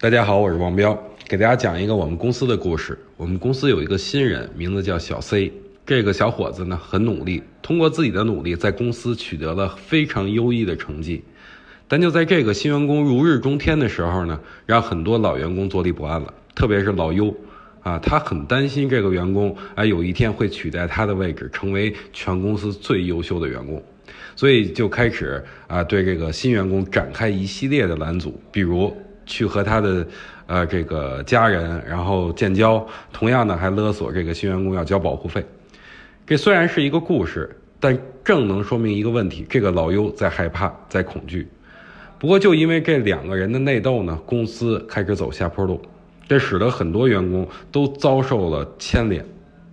大家好，我是王彪，给大家讲一个我们公司的故事。我们公司有一个新人，名字叫小 C。这个小伙子呢很努力，通过自己的努力，在公司取得了非常优异的成绩。但就在这个新员工如日中天的时候呢，让很多老员工坐立不安了，特别是老优啊，他很担心这个员工啊有一天会取代他的位置，成为全公司最优秀的员工，所以就开始啊对这个新员工展开一系列的拦阻，比如。去和他的，呃，这个家人，然后建交，同样呢，还勒索这个新员工要交保护费。这虽然是一个故事，但正能说明一个问题：这个老优在害怕，在恐惧。不过，就因为这两个人的内斗呢，公司开始走下坡路，这使得很多员工都遭受了牵连。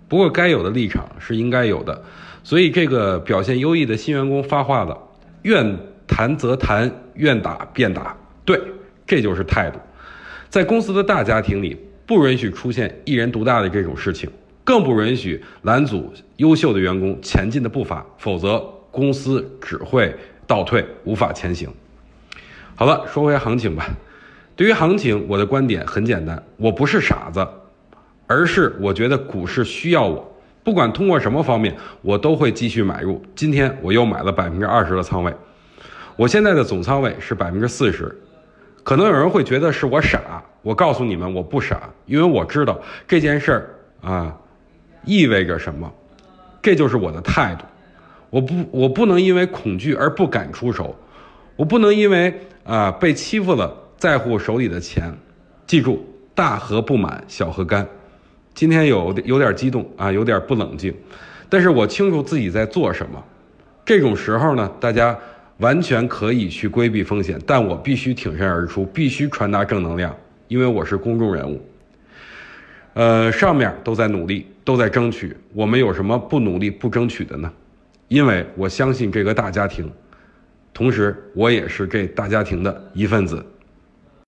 不过，该有的立场是应该有的，所以这个表现优异的新员工发话了：愿谈则谈，愿打便打。对。这就是态度，在公司的大家庭里，不允许出现一人独大的这种事情，更不允许拦阻优秀的员工前进的步伐，否则公司只会倒退，无法前行。好了，说回行情吧。对于行情，我的观点很简单，我不是傻子，而是我觉得股市需要我，不管通过什么方面，我都会继续买入。今天我又买了百分之二十的仓位，我现在的总仓位是百分之四十。可能有人会觉得是我傻，我告诉你们，我不傻，因为我知道这件事儿啊意味着什么，这就是我的态度。我不，我不能因为恐惧而不敢出手，我不能因为啊被欺负了在乎手里的钱。记住，大河不满，小河干。今天有有点激动啊，有点不冷静，但是我清楚自己在做什么。这种时候呢，大家。完全可以去规避风险，但我必须挺身而出，必须传达正能量，因为我是公众人物。呃，上面都在努力，都在争取，我们有什么不努力、不争取的呢？因为我相信这个大家庭，同时我也是这大家庭的一份子。